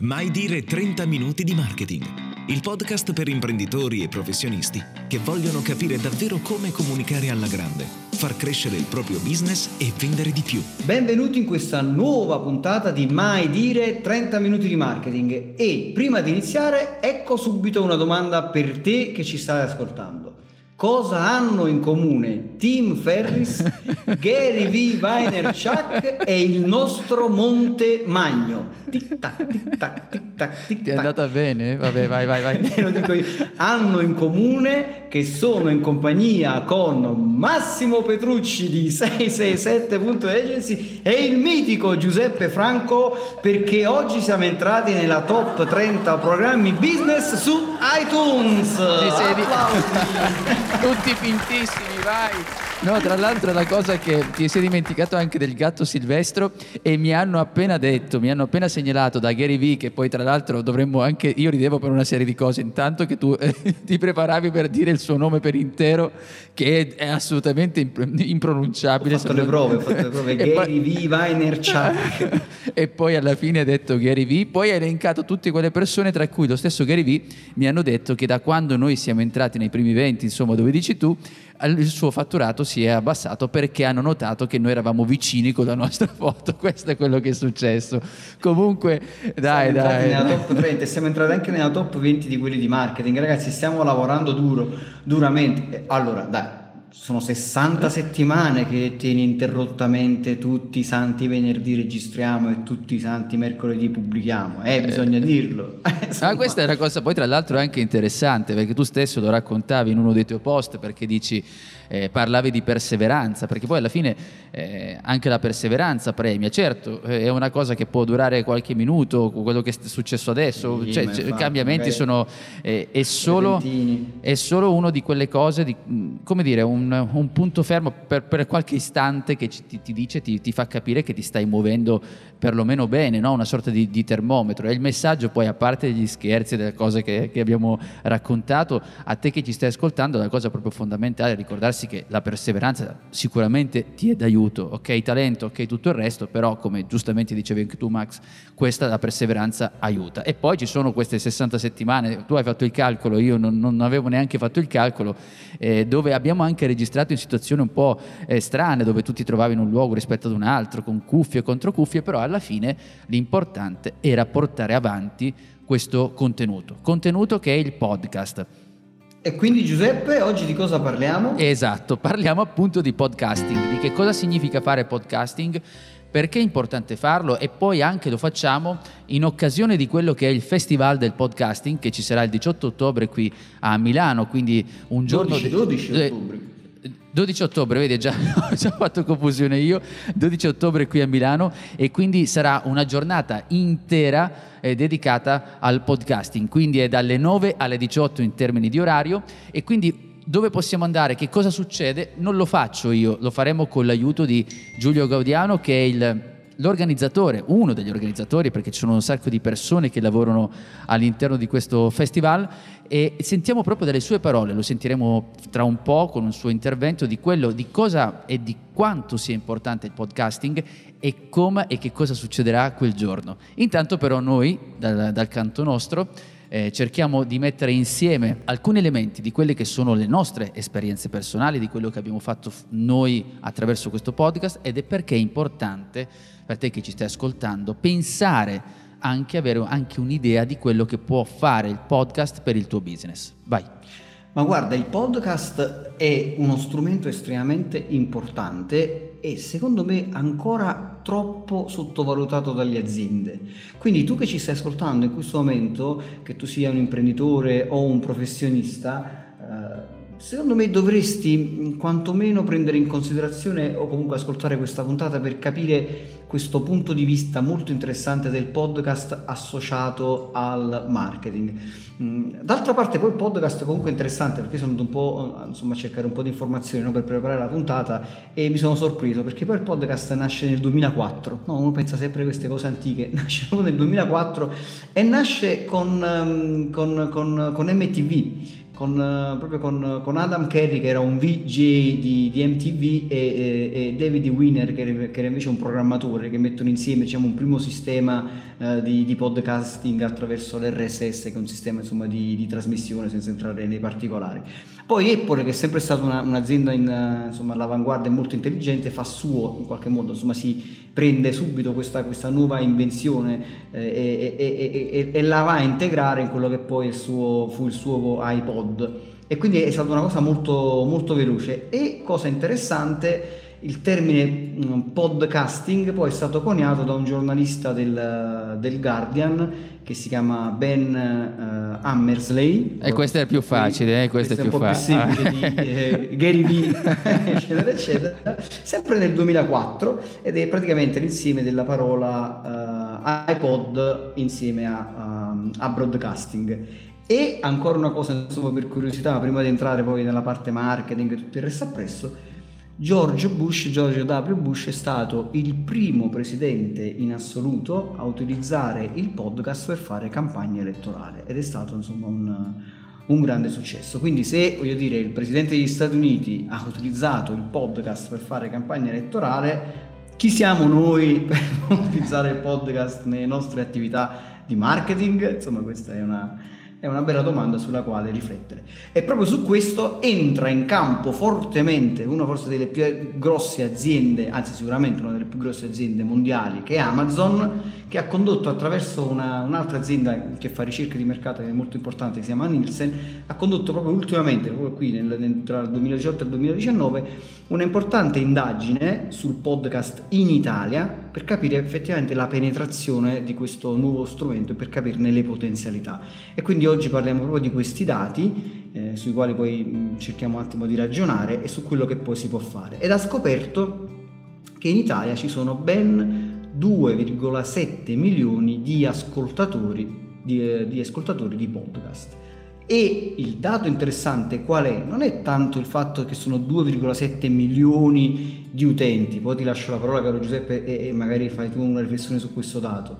Mai dire 30 minuti di marketing. Il podcast per imprenditori e professionisti che vogliono capire davvero come comunicare alla grande, far crescere il proprio business e vendere di più. Benvenuti in questa nuova puntata di Mai dire 30 minuti di marketing e prima di iniziare ecco subito una domanda per te che ci stai ascoltando. Cosa hanno in comune Tim Ferris, Gary V. Vaynerchuk e il nostro Monte Magno? Tic tac, tic tac, tic tac, tic tac. Ti è andata bene? Vabbè, vai, vai, vai. Lo dico io. Hanno in comune che sono in compagnia con Massimo Petrucci di 667.agency e il mitico Giuseppe Franco perché oggi siamo entrati nella top 30 programmi business su iTunes. Tutti fintissimi, vai. No, tra l'altro la cosa che ti sei dimenticato anche del gatto silvestro e mi hanno appena detto, mi hanno appena segnalato da Gary Vee che poi tra l'altro dovremmo anche, io ridevo per una serie di cose intanto che tu eh, ti preparavi per dire il suo nome per intero che è, assolutamente impronunciabile. Ho fatto le prove, ho fatto le prove, Gary. Vee, Vaynerchuk. e poi alla fine ha detto Gary Vee, poi ha elencato tutte quelle persone tra cui lo stesso Gary Vee mi hanno detto che da quando noi siamo entrati nei primi 20, insomma dove dici tu, il suo fatturato si è abbassato perché hanno notato che noi eravamo vicini con la nostra foto. Questo è quello che è successo. Comunque, dai, siamo dai. Nella top 30, siamo entrati anche nella top 20 di quelli di marketing. Ragazzi, stiamo lavorando duro, duramente. Allora, dai sono 60 settimane che tieni interrottamente tutti i santi venerdì registriamo e tutti i santi mercoledì pubblichiamo, eh, bisogna dirlo. ah, questa è una cosa poi tra l'altro anche interessante perché tu stesso lo raccontavi in uno dei tuoi post perché dici eh, parlavi di perseveranza, perché poi alla fine eh, anche la perseveranza premia. Certo, eh, è una cosa che può durare qualche minuto, quello che è successo adesso, sì, cioè, i cioè, cambiamenti sono... Eh, è, solo, è, solo, una di quelle cose, di, come dire, un, un punto fermo per, per, qualche istante che ti, ti dice, ti, ti, fa capire che ti stai muovendo perlomeno bene, no? una sorta di, di, termometro. E il messaggio poi, a parte gli scherzi e delle cose che, che abbiamo raccontato, a te che ci stai ascoltando, la cosa proprio fondamentale è ricordarsi darsi che la perseveranza sicuramente ti è d'aiuto, ok, talento, ok, tutto il resto, però come giustamente dicevi anche tu Max, questa la perseveranza aiuta. E poi ci sono queste 60 settimane, tu hai fatto il calcolo, io non, non avevo neanche fatto il calcolo, eh, dove abbiamo anche registrato in situazioni un po' eh, strane, dove tu ti trovavi in un luogo rispetto ad un altro, con cuffie e contro cuffie, però alla fine l'importante era portare avanti questo contenuto, contenuto che è il podcast. E quindi Giuseppe, oggi di cosa parliamo? Esatto, parliamo appunto di podcasting, di che cosa significa fare podcasting, perché è importante farlo e poi anche lo facciamo in occasione di quello che è il Festival del Podcasting che ci sarà il 18 ottobre qui a Milano, quindi un giorno... 12, 12 ottobre. 12 ottobre, vedi, già ho già fatto confusione io, 12 ottobre qui a Milano e quindi sarà una giornata intera eh, dedicata al podcasting, quindi è dalle 9 alle 18 in termini di orario. E quindi dove possiamo andare, che cosa succede, non lo faccio io, lo faremo con l'aiuto di Giulio Gaudiano che è il l'organizzatore, uno degli organizzatori, perché ci sono un sacco di persone che lavorano all'interno di questo festival, e sentiamo proprio dalle sue parole, lo sentiremo tra un po' con un suo intervento, di quello, di cosa e di quanto sia importante il podcasting e come e che cosa succederà quel giorno. Intanto però noi, dal, dal canto nostro, eh, cerchiamo di mettere insieme alcuni elementi di quelle che sono le nostre esperienze personali, di quello che abbiamo fatto noi attraverso questo podcast ed è perché è importante per te che ci stai ascoltando pensare anche avere anche un'idea di quello che può fare il podcast per il tuo business. Vai. Ma guarda, il podcast è uno strumento estremamente importante e secondo me ancora troppo sottovalutato dalle aziende. Quindi tu che ci stai ascoltando in questo momento, che tu sia un imprenditore o un professionista, Secondo me dovresti mm, quantomeno prendere in considerazione o comunque ascoltare questa puntata per capire questo punto di vista molto interessante del podcast associato al marketing. Mm, d'altra parte poi il podcast è comunque interessante perché sono andato un po' insomma, a cercare un po' di informazioni no, per preparare la puntata e mi sono sorpreso perché poi il podcast nasce nel 2004, no, uno pensa sempre a queste cose antiche, nasce proprio nel 2004 e nasce con, mm, con, con, con MTV con, proprio con, con, Adam Kerry che era un VJ di, di MTV e, e, e, David Winner che era, che era, invece un programmatore che mettono insieme diciamo, un primo sistema eh, di, di, podcasting attraverso l'RSS che è un sistema insomma, di, di, trasmissione senza entrare nei particolari. Poi Apple che è sempre stata una, un'azienda in, insomma, all'avanguardia e molto intelligente fa suo in qualche modo, insomma si prende subito questa, questa nuova invenzione eh, e, e, la va a integrare in quello che poi suo, fu il suo iPod. Pod e quindi è stata una cosa molto, molto veloce. E cosa interessante il termine mm, podcasting poi è stato coniato da un giornalista del, del Guardian che si chiama Ben uh, Hammersley. E questo è più facile eh, questo, questo, è, più facile di eh, Gary Vee eccetera eccetera. Sempre nel 2004 ed è praticamente l'insieme della parola uh, iPod insieme a, um, a broadcasting. E ancora una cosa, insomma, per curiosità, prima di entrare poi nella parte marketing e tutto il resto appresso, George Bush, George W. Bush è stato il primo presidente in assoluto a utilizzare il podcast per fare campagna elettorale ed è stato insomma un, un grande successo. Quindi se voglio dire il presidente degli Stati Uniti ha utilizzato il podcast per fare campagna elettorale, chi siamo noi per utilizzare il podcast nelle nostre attività di marketing? Insomma, questa è una, è una bella domanda sulla quale riflettere. E proprio su questo entra in campo fortemente una forse delle più grosse aziende, anzi sicuramente una delle più grosse aziende mondiali, che è Amazon, che ha condotto attraverso una, un'altra azienda che fa ricerche di mercato che è molto importante, che si chiama Nielsen, ha condotto proprio ultimamente, proprio qui nel, tra il 2018 e il 2019, una importante indagine sul podcast in Italia per capire effettivamente la penetrazione di questo nuovo strumento e per capirne le potenzialità. E quindi oggi parliamo proprio di questi dati eh, sui quali poi mh, cerchiamo un attimo di ragionare e su quello che poi si può fare. Ed ha scoperto che in Italia ci sono ben 2,7 milioni di ascoltatori di, eh, di ascoltatori di podcast. E il dato interessante qual è? Non è tanto il fatto che sono 2,7 milioni di utenti, poi ti lascio la parola caro Giuseppe e, magari fai tu una riflessione su questo dato,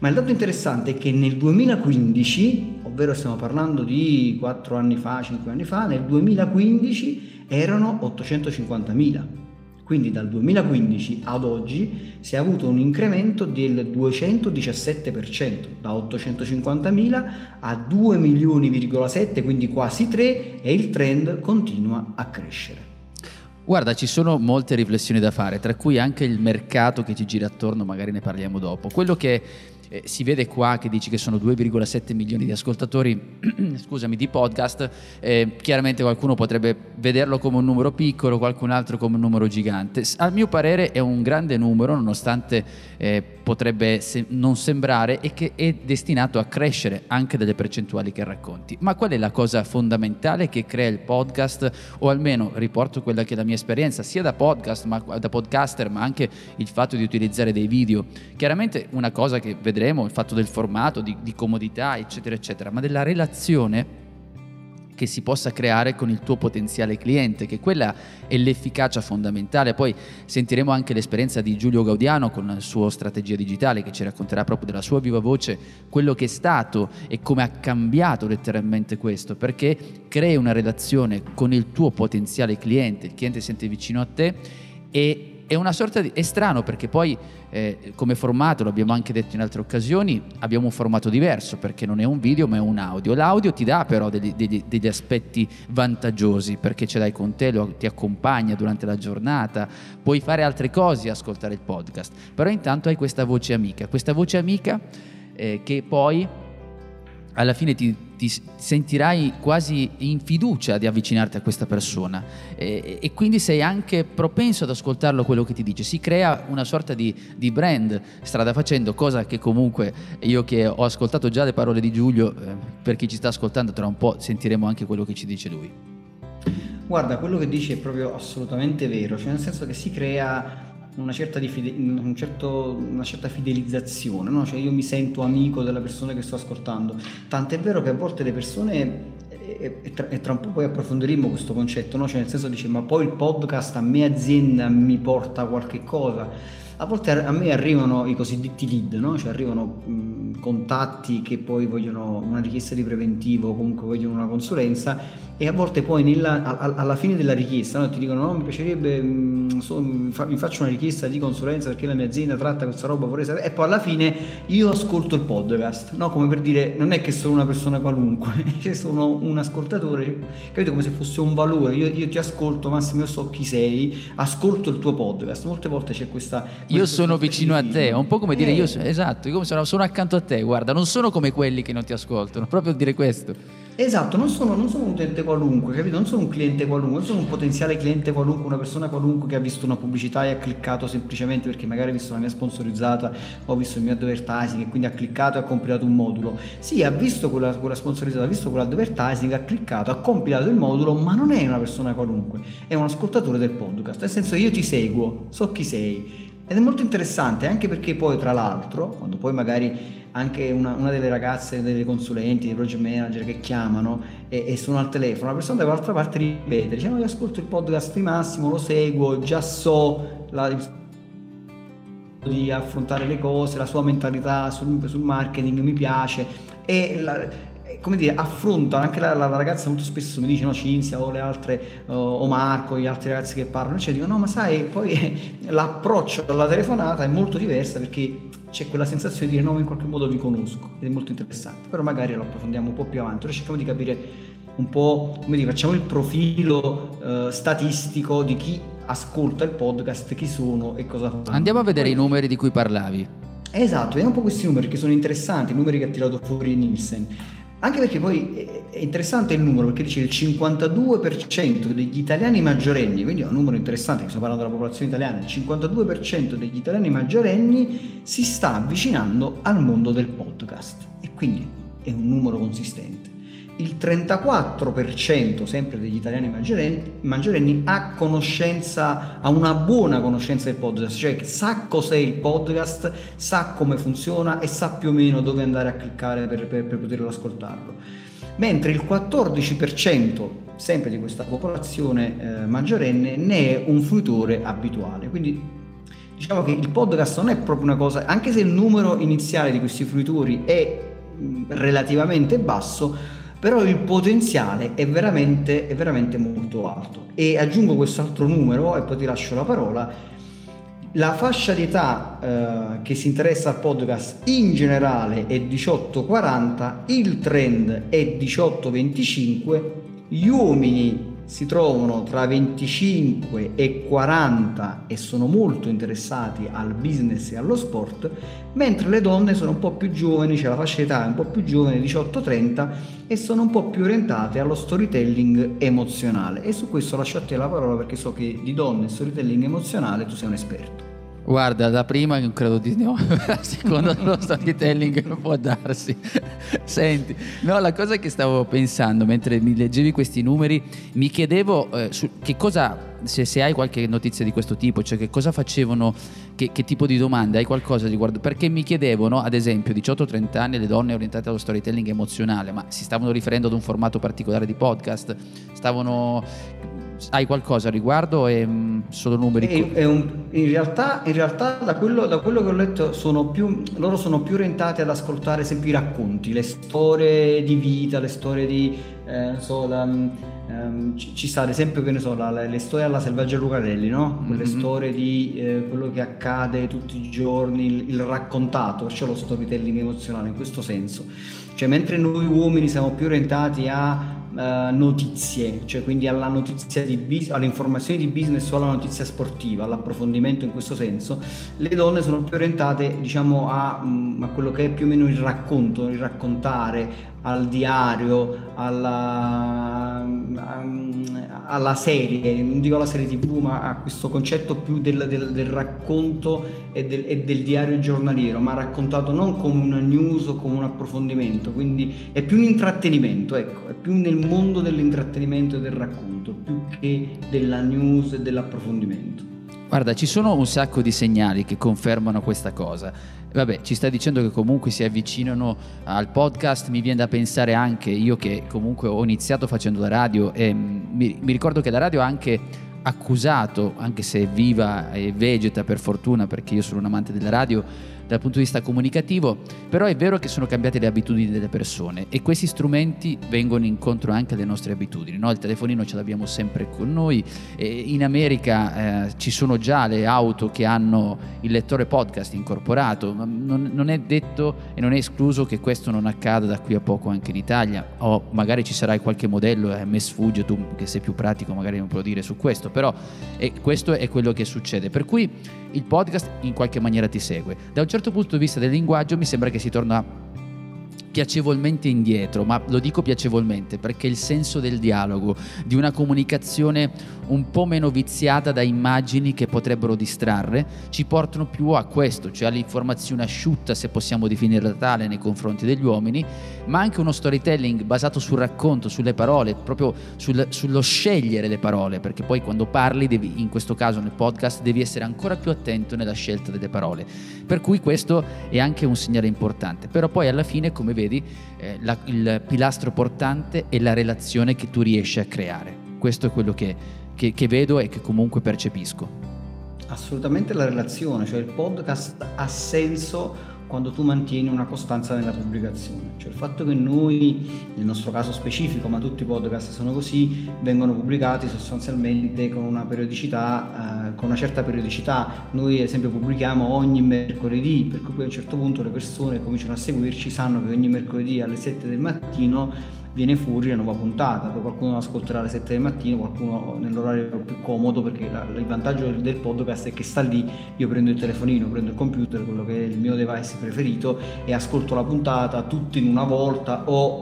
ma il dato interessante è che nel 2015, ovvero stiamo parlando di 4 anni fa, 5 anni fa, nel 2015 erano 850.000. Quindi dal 2015 ad oggi si è avuto un incremento del 217%, da 850.000 a 2 milioni,7, quindi quasi 3 e il trend continua a crescere. Guarda, ci sono molte riflessioni da fare, tra cui anche il mercato che ci gira attorno, magari ne parliamo dopo. Quello che eh, si vede qua che dici che sono 2,7 milioni di ascoltatori scusami, di podcast, eh, chiaramente qualcuno potrebbe vederlo come un numero piccolo, qualcun altro come un numero gigante. A mio parere è un grande numero, nonostante eh, potrebbe se- non sembrare, e che è destinato a crescere anche dalle percentuali che racconti. Ma qual è la cosa fondamentale che crea il podcast, o almeno riporto quella che è la mia esperienza, sia da podcast, ma da podcaster, ma anche il fatto di utilizzare dei video. Chiaramente una cosa che vedremo vedremo il fatto del formato, di, di comodità, eccetera, eccetera, ma della relazione che si possa creare con il tuo potenziale cliente, che quella è l'efficacia fondamentale. Poi sentiremo anche l'esperienza di Giulio Gaudiano con la sua strategia digitale che ci racconterà proprio della sua viva voce quello che è stato e come ha cambiato letteralmente questo, perché crei una relazione con il tuo potenziale cliente, il cliente si sente vicino a te e è una sorta di... è strano perché poi eh, come formato, lo abbiamo anche detto in altre occasioni, abbiamo un formato diverso perché non è un video ma è un audio. L'audio ti dà però degli, degli, degli aspetti vantaggiosi perché ce l'hai con te, lo, ti accompagna durante la giornata, puoi fare altre cose ascoltare il podcast, però intanto hai questa voce amica, questa voce amica eh, che poi alla fine ti, ti, sentirai quasi in fiducia di avvicinarti a questa persona e, e, quindi sei anche propenso ad ascoltarlo quello che ti dice. Si crea una sorta di, di, brand strada facendo, cosa che comunque io che ho ascoltato già le parole di Giulio, eh, per chi ci sta ascoltando tra un po' sentiremo anche quello che ci dice lui. Guarda, quello che dici è proprio assolutamente vero, cioè nel senso che si crea una certa, fide- un certo, una certa fidelizzazione, no? cioè io mi sento amico della persona che sto ascoltando. Tant'è vero che a volte le persone, e, e, tra, e tra, un po' poi approfondiremo questo concetto, no? cioè nel senso dice ma poi il podcast a me azienda mi porta qualche cosa. a volte a me arrivano i cosiddetti lead, no? cioè arrivano mh, contatti che poi vogliono una richiesta di preventivo o comunque vogliono una consulenza e a volte poi nella, alla fine della richiesta no? ti dicono no mi piacerebbe mh, so, mi, fa, mi, faccio una richiesta di consulenza perché la mia azienda tratta questa roba vorrei sapere e poi alla fine io ascolto il podcast no? come per dire non è che sono una persona qualunque sono un ascoltatore capito come se fosse un valore io, io, ti ascolto Massimo io so chi sei ascolto il tuo podcast molte volte c'è questa, io sono vicino a te è un po' come dire eh. io esatto io sono, sono accanto a te guarda non sono come quelli che non ti ascoltano proprio dire questo Esatto, non sono, non sono, un utente qualunque, capito? Non sono un cliente qualunque, non sono un potenziale cliente qualunque, una persona qualunque che ha visto una pubblicità e ha cliccato semplicemente perché magari ha visto la mia sponsorizzata o ha visto il mio advertising e quindi ha cliccato e ha compilato un modulo. Sì, ha visto quella, quella sponsorizzata, ha visto quell'advertising, ha cliccato, ha compilato il modulo, ma non è una persona qualunque, è un ascoltatore del podcast. Nel senso io ti seguo, so chi sei. Ed è molto interessante anche perché poi tra l'altro, quando poi magari anche una, una, delle ragazze, delle consulenti, dei project manager che chiamano e, e sono al telefono, la persona dall'altra parte ripete, dice no io ascolto il podcast di Massimo, lo seguo, già so la, di affrontare le cose, la sua mentalità sul, sul marketing mi piace e la, come dire, affrontano anche la, la, ragazza molto spesso mi dice no Cinzia o le altre uh, o Marco, gli altri ragazzi che parlano, cioè dicono no ma sai poi l'approccio alla telefonata è molto diversa perché c'è quella sensazione di dire no ma in qualche modo vi conosco ed è molto interessante, però magari lo approfondiamo un po' più avanti, ora cerchiamo di capire un po', come dire, facciamo il profilo uh, statistico di chi ascolta il podcast, chi sono e cosa fanno. Andiamo a vedere i numeri di cui parlavi. Esatto, vediamo un po' questi numeri che sono interessanti, i numeri che ha tirato fuori Nielsen. Anche perché poi è interessante il numero, perché dice il 52% degli italiani maggiorenni, quindi è un numero interessante, stiamo parlando della popolazione italiana, il 52% degli italiani maggiorenni si sta avvicinando al mondo del podcast. E quindi è un numero consistente il 34% sempre degli italiani maggiorenni, ha conoscenza, ha una buona conoscenza del podcast, cioè sa cos'è il podcast, sa come funziona e sa più o meno dove andare a cliccare per, per, per poterlo ascoltarlo. Mentre il 14% sempre di questa popolazione eh, maggiorenne ne è un fruitore abituale. Quindi diciamo che il podcast non è proprio una cosa, anche se il numero iniziale di questi fruitori è mh, relativamente basso, però il potenziale è veramente, è veramente molto alto. E aggiungo quest'altro numero e poi ti lascio la parola. La fascia di età eh, che si interessa al podcast in generale è 18-40, il trend è 18-25, gli uomini si trovano tra 25 e 40 e sono molto interessati al business e allo sport, mentre le donne sono un po' più giovani, cioè la fascia d'età è un po' più giovane, 18-30, e sono un po' più orientate allo storytelling emozionale. E su questo lascio a te la parola perché so che di donne e storytelling emozionale tu sei un esperto. Guarda, da prima non credo di no, secondo lo storytelling può darsi. Senti, no, la cosa che stavo pensando mentre mi leggevi questi numeri, mi chiedevo eh, che cosa, se, se, hai qualche notizia di questo tipo, cioè che cosa facevano, che, che tipo di domande, hai qualcosa riguardo, perché mi chiedevano, ad esempio, 18-30 anni le donne orientate allo storytelling emozionale, ma si stavano riferendo ad un formato particolare di podcast, stavano hai qualcosa a riguardo? È mm, solo numeri? È, è un, in realtà, in realtà da, quello, da, quello, che ho letto sono più, loro sono più orientati ad ascoltare sempre i racconti, le storie di vita, le storie di... Eh, so, la, um, ci, ci, sta ad esempio che ne so, la, le storie alla Selvaggia Lucarelli, no? Quelle mm-hmm. storie di eh, quello che accade tutti i giorni, il, il raccontato, perciò lo storytelling emozionale in questo senso. Cioè mentre noi uomini siamo più orientati a uh, notizie, cioè quindi alla notizia di business, alle informazioni di business o alla notizia sportiva, all'approfondimento in questo senso, le donne sono più orientate diciamo a, mm, a quello che è più o meno il racconto, il raccontare, al diario, alla, alla, serie, non dico alla serie tv, ma a questo concetto più del, del, del racconto e del, e del, diario giornaliero, ma raccontato non come una news o come un approfondimento, quindi è più un intrattenimento, ecco, è più nel mondo dell'intrattenimento e del racconto, più che della news e dell'approfondimento. Guarda, ci sono un sacco di segnali che confermano questa cosa. Vabbè, ci sta dicendo che comunque si avvicinano al podcast, mi viene da pensare anche io che comunque ho iniziato facendo la radio e mi, mi ricordo che la radio anche accusato, anche se è viva e vegeta per fortuna, perché io sono un amante della radio, dal punto di vista comunicativo, però è vero che sono cambiate le abitudini delle persone e questi strumenti vengono incontro anche alle nostre abitudini. No? Il telefonino ce l'abbiamo sempre con noi, in America eh, ci sono già le auto che hanno il lettore podcast incorporato, non, non, è detto e non è escluso che questo non accada da qui a poco anche in Italia, o magari ci sarà qualche modello, eh, me sfugge, tu che sei più pratico magari non può dire su questo, però eh, questo è quello che succede. Per cui il podcast in qualche maniera ti segue. Da un certo punto di vista del linguaggio mi sembra che si torna piacevolmente indietro, ma lo dico piacevolmente perché il senso del dialogo, di una comunicazione un po' meno viziata da immagini che potrebbero distrarre, ci portano più a questo, cioè all'informazione asciutta, se possiamo definirla tale, nei confronti degli uomini, ma anche uno storytelling basato sul racconto, sulle parole, proprio sul, sullo scegliere le parole, perché poi quando parli, devi, in questo caso nel podcast, devi essere ancora più attento nella scelta delle parole. Per cui questo è anche un segnale importante, però poi alla fine, come vedi, vedi, eh, la, il pilastro portante è la relazione che tu riesci a creare. Questo è quello che, che, che vedo e che comunque percepisco. Assolutamente la relazione, cioè il podcast ha senso quando tu mantieni una costanza nella pubblicazione. Cioè il fatto che noi, nel nostro caso specifico, ma tutti i podcast sono così, vengono pubblicati sostanzialmente con una periodicità, eh, con una certa periodicità. Noi ad esempio pubblichiamo ogni mercoledì, per cui a un certo punto le persone cominciano a seguirci, sanno che ogni mercoledì alle 7 del mattino viene fuori la nuova puntata, poi qualcuno ascolterà alle 7 del mattino, qualcuno nell'orario più comodo perché la, il vantaggio del podcast è che sta lì, io prendo il telefonino, prendo il computer, quello che è il mio device preferito e ascolto la puntata tutto in una volta o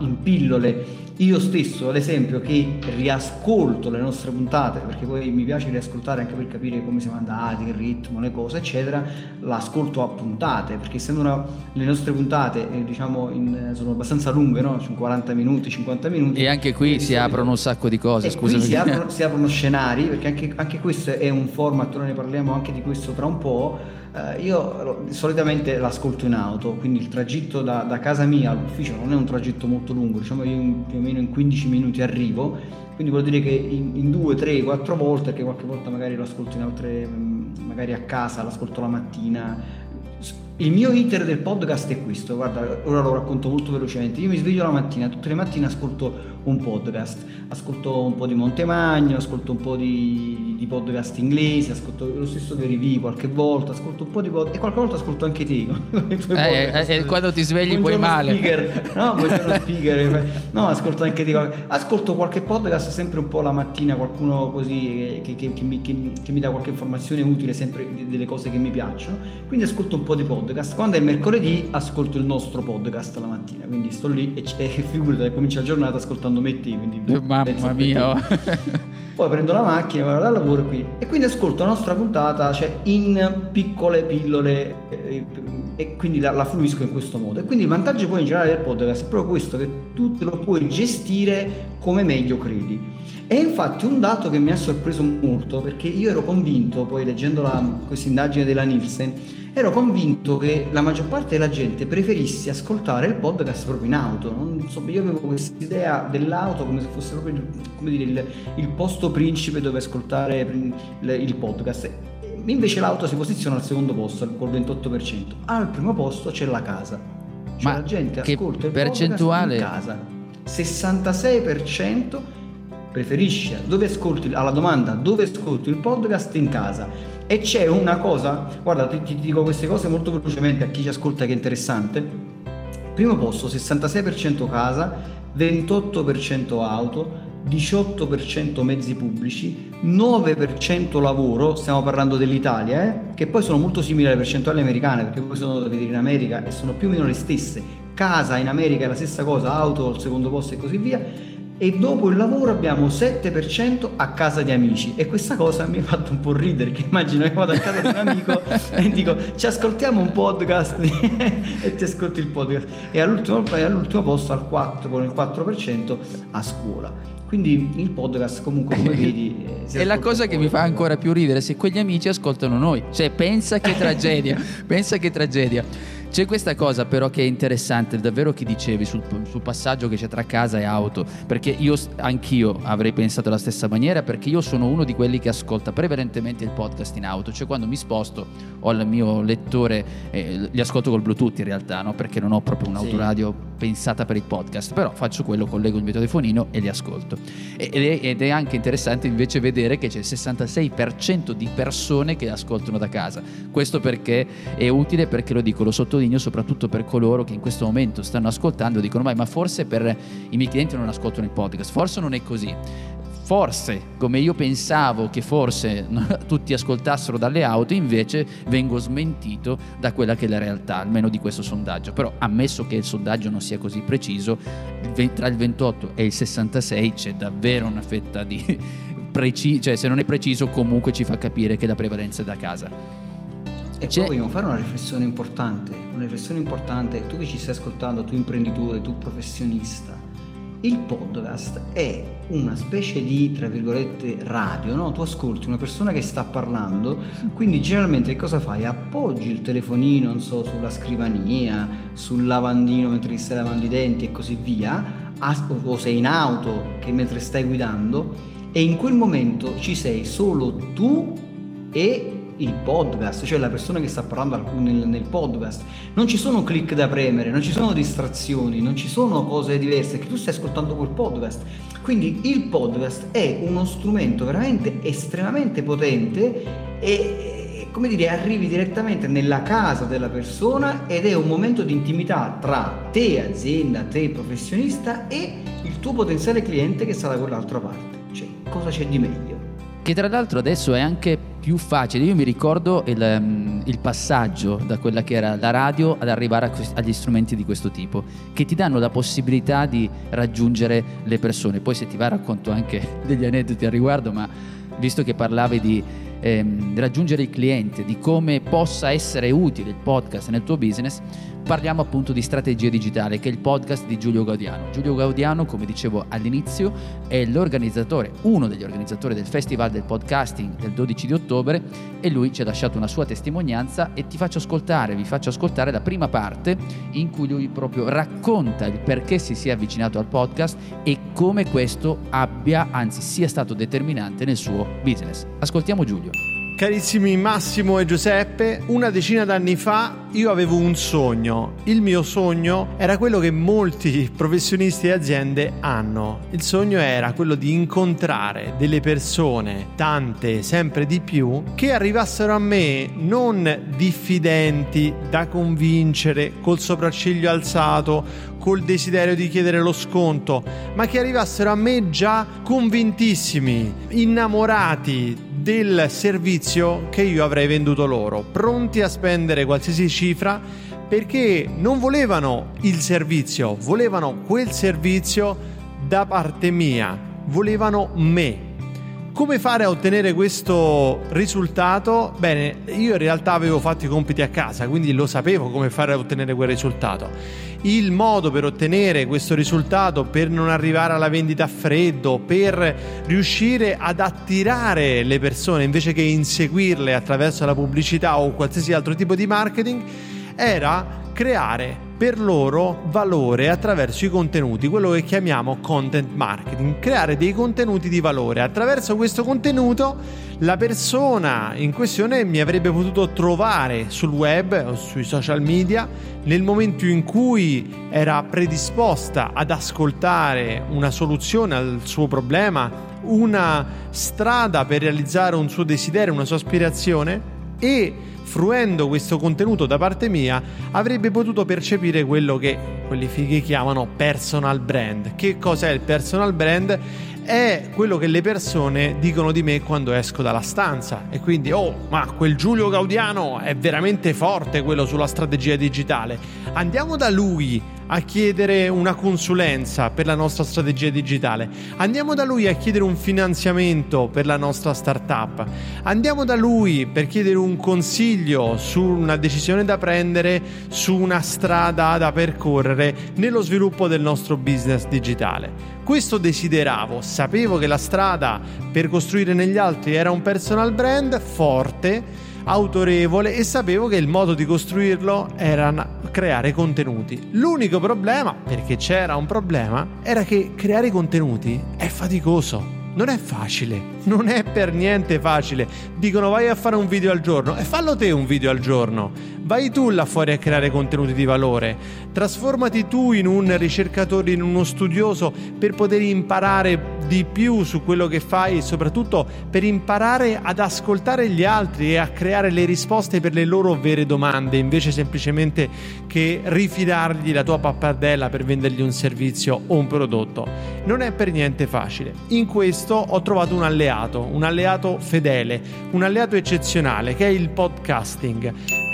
in pillole io stesso, ad esempio, che riascolto le nostre puntate, perché poi mi piace riascoltare anche per capire come siamo andati, il ritmo, le cose, eccetera, l'ascolto a puntate, perché essendo una, le nostre puntate, eh, diciamo, in, sono abbastanza lunghe, no? 40 minuti, 50 minuti. E anche qui si aprono un sacco di cose, scusami. Si aprono, si aprono, scenari, perché anche, anche questo è un format, noi ne parliamo anche di questo tra un po', Uh, io solitamente l'ascolto in auto, quindi il tragitto da, da, casa mia all'ufficio non è un tragitto molto lungo, diciamo io più o meno in 15 minuti arrivo, quindi vuol dire che in, in due, tre, quattro volte, che qualche volta magari lo ascolto in altre, mm, magari a casa, l'ascolto la mattina, il mio iter del podcast è questo, guarda, ora lo racconto molto velocemente. Io mi sveglio la mattina, tutte le mattine ascolto un podcast, ascolto un po' di Montemagno, ascolto un po' di, di podcast inglesi, ascolto lo stesso Gary qualche volta, ascolto un po' di podcast e qualche volta ascolto anche te. eh, eh, eh, quando ti svegli puoi male. Speaker. No, buongiorno speaker. No, ascolto anche te. Ascolto qualche podcast sempre un po' la mattina, qualcuno così che, che, che, mi, che mi dà qualche informazione utile, sempre delle cose che mi piacciono. Quindi ascolto un po' di podcast podcast. Quando è mercoledì ascolto il nostro podcast la mattina, quindi sto lì e, e figurati, comincia la giornata ascoltando me te, quindi... Eh, mamma mia! Poi prendo la macchina, vado al lavoro qui e quindi ascolto la nostra puntata cioè, in piccole pillole e, e quindi la, la, fluisco in questo modo. E quindi il vantaggio poi in generale del podcast è proprio questo, che tu te lo puoi gestire come meglio credi. E infatti un dato che mi ha sorpreso molto, perché io ero convinto, poi leggendo questa indagine della Nielsen, ero convinto che la maggior parte della gente preferisse ascoltare il podcast proprio in auto. Non so, io avevo questa idea dell'auto come se fosse proprio dire, il, il, posto principe dove ascoltare il podcast. Invece l'auto si posiziona al secondo posto col 28%. Al primo posto c'è la casa. Cioè Ma la gente ascolta il percentuale... in casa. 66% preferisce dove ascolti alla domanda dove ascolti il podcast in casa e c'è una cosa, guarda, ti, ti, dico queste cose molto velocemente a chi ci ascolta che è interessante. Primo posto, 66% casa, 28% auto, 18% mezzi pubblici, 9% lavoro, stiamo parlando dell'Italia, eh? che poi sono molto simili alle percentuali americane, perché poi sono da vedere in America e sono più o meno le stesse. Casa in America è la stessa cosa, auto al secondo posto e così via e dopo il lavoro abbiamo 7% a casa di amici. E questa cosa mi ha fatto un po' ridere che immagino che vado a casa di un amico e dico ci ascoltiamo un podcast e ti ascolti il podcast. E all'ultimo, all'ultimo posto al 4 con il 4% a scuola. Quindi il podcast comunque come vedi è la cosa che mi fa ancora più ridere se quegli amici ascoltano noi. Cioè pensa che tragedia pensa che tragedia C'è questa cosa però che è interessante, davvero che dicevi sul, sul, passaggio che c'è tra casa e auto, perché io anch'io avrei pensato alla stessa maniera, perché io sono uno di quelli che ascolta prevalentemente il podcast in auto, cioè quando mi sposto ho il mio lettore, eh, li ascolto col Bluetooth in realtà, no? perché non ho proprio un'autoradio sì. pensata per il podcast, però faccio quello, collego il mio telefonino e li ascolto. Ed è, ed è anche interessante invece vedere che c'è il 66% di persone che ascoltano da casa, questo perché è utile, perché lo dico, lo sottolineo sottolineo soprattutto per coloro che in questo momento stanno ascoltando dicono ma forse per i miei clienti non ascoltano il podcast, forse non è così. Forse, come io pensavo che forse tutti ascoltassero dalle auto, invece vengo smentito da quella che è la realtà, almeno di questo sondaggio. Però ammesso che il sondaggio non sia così preciso, tra il 28 e il 66 c'è davvero una fetta di preciso, cioè se non è preciso comunque ci fa capire che la prevalenza è da casa. E C'è... poi vogliamo fare una riflessione importante, una riflessione importante, tu che ci stai ascoltando, tu imprenditore, tu professionista, il podcast è una specie di, tra virgolette, radio, no? Tu ascolti una persona che sta parlando, quindi generalmente cosa fai? Appoggi il telefonino, non so, sulla scrivania, sul lavandino mentre stai lavando i denti e così via, o sei in auto che mentre stai guidando e in quel momento ci sei solo tu e il podcast, cioè la persona che sta parlando nel, nel, podcast. Non ci sono click da premere, non ci sono distrazioni, non ci sono cose diverse, che tu stai ascoltando quel podcast. Quindi il podcast è uno strumento veramente estremamente potente e come dire, arrivi direttamente nella casa della persona ed è un momento di intimità tra te azienda, te professionista e il tuo potenziale cliente che sta da quell'altra parte. Cioè, cosa c'è di meglio? Che tra l'altro adesso è anche più facile. Io mi ricordo il, um, il, passaggio da quella che era la radio ad arrivare agli strumenti di questo tipo, che ti danno la possibilità di raggiungere le persone. Poi se ti va racconto anche degli aneddoti al riguardo, ma visto che parlavi di ehm, raggiungere il cliente, di come possa essere utile il podcast nel tuo business, parliamo appunto di strategia digitale, che è il podcast di Giulio Gaudiano. Giulio Gaudiano, come dicevo all'inizio, è l'organizzatore, uno degli organizzatori del Festival del Podcasting del 12 di ottobre e lui ci ha lasciato una sua testimonianza e ti faccio ascoltare, vi faccio ascoltare la prima parte in cui lui proprio racconta il perché si sia avvicinato al podcast e come questo abbia, anzi sia stato determinante nel suo business. Ascoltiamo Giulio. Carissimi Massimo e Giuseppe, una decina d'anni fa io avevo un sogno. Il mio sogno era quello che molti professionisti e aziende hanno. Il sogno era quello di incontrare delle persone, tante, sempre di più, che arrivassero a me non diffidenti, da convincere, col sopracciglio alzato, col desiderio di chiedere lo sconto, ma che arrivassero a me già convintissimi, innamorati del servizio che io avrei venduto loro, pronti a spendere qualsiasi cifra perché non volevano il servizio, volevano quel servizio da parte mia, volevano me. Come fare a ottenere questo risultato? Bene, io in realtà avevo fatto i compiti a casa, quindi lo sapevo come fare a ottenere quel risultato. Il modo per ottenere questo risultato, per non arrivare alla vendita a freddo, per riuscire ad attirare le persone invece che inseguirle attraverso la pubblicità o qualsiasi altro tipo di marketing, era creare per loro valore attraverso i contenuti, quello che chiamiamo content marketing, creare dei contenuti di valore. Attraverso questo contenuto la persona in questione mi avrebbe potuto trovare sul web o sui social media nel momento in cui era predisposta ad ascoltare una soluzione al suo problema, una strada per realizzare un suo desiderio, una sua aspirazione e fruendo questo contenuto da parte mia, avrebbe potuto percepire quello che quelli fighi chiamano personal brand. Che cos'è il personal brand? È quello che le persone dicono di me quando esco dalla stanza e quindi oh ma quel Giulio Gaudiano è veramente forte quello sulla strategia digitale andiamo da lui a chiedere una consulenza per la nostra strategia digitale, andiamo da lui a chiedere un finanziamento per la nostra startup, andiamo da lui per chiedere un consiglio su una decisione da prendere, su una strada da percorrere nello sviluppo del nostro business digitale. Questo desideravo, sapevo che la strada per costruire negli altri era un personal brand forte, autorevole e sapevo che il modo di costruirlo era creare contenuti. L'unico problema, perché c'era un problema, era che creare contenuti è faticoso. Non è facile, non è per niente facile. Dicono vai a fare un video al giorno e fallo te un video al giorno. Vai tu là fuori a creare contenuti di valore. Trasformati tu in un ricercatore, in uno studioso per poter imparare di più su quello che fai e soprattutto per imparare ad ascoltare gli altri e a creare le risposte per le loro vere domande invece semplicemente che rifidargli la tua pappardella per vendergli un servizio o un prodotto. Non è per niente facile. In questo ho trovato un alleato, un alleato fedele, un alleato eccezionale che è il podcasting.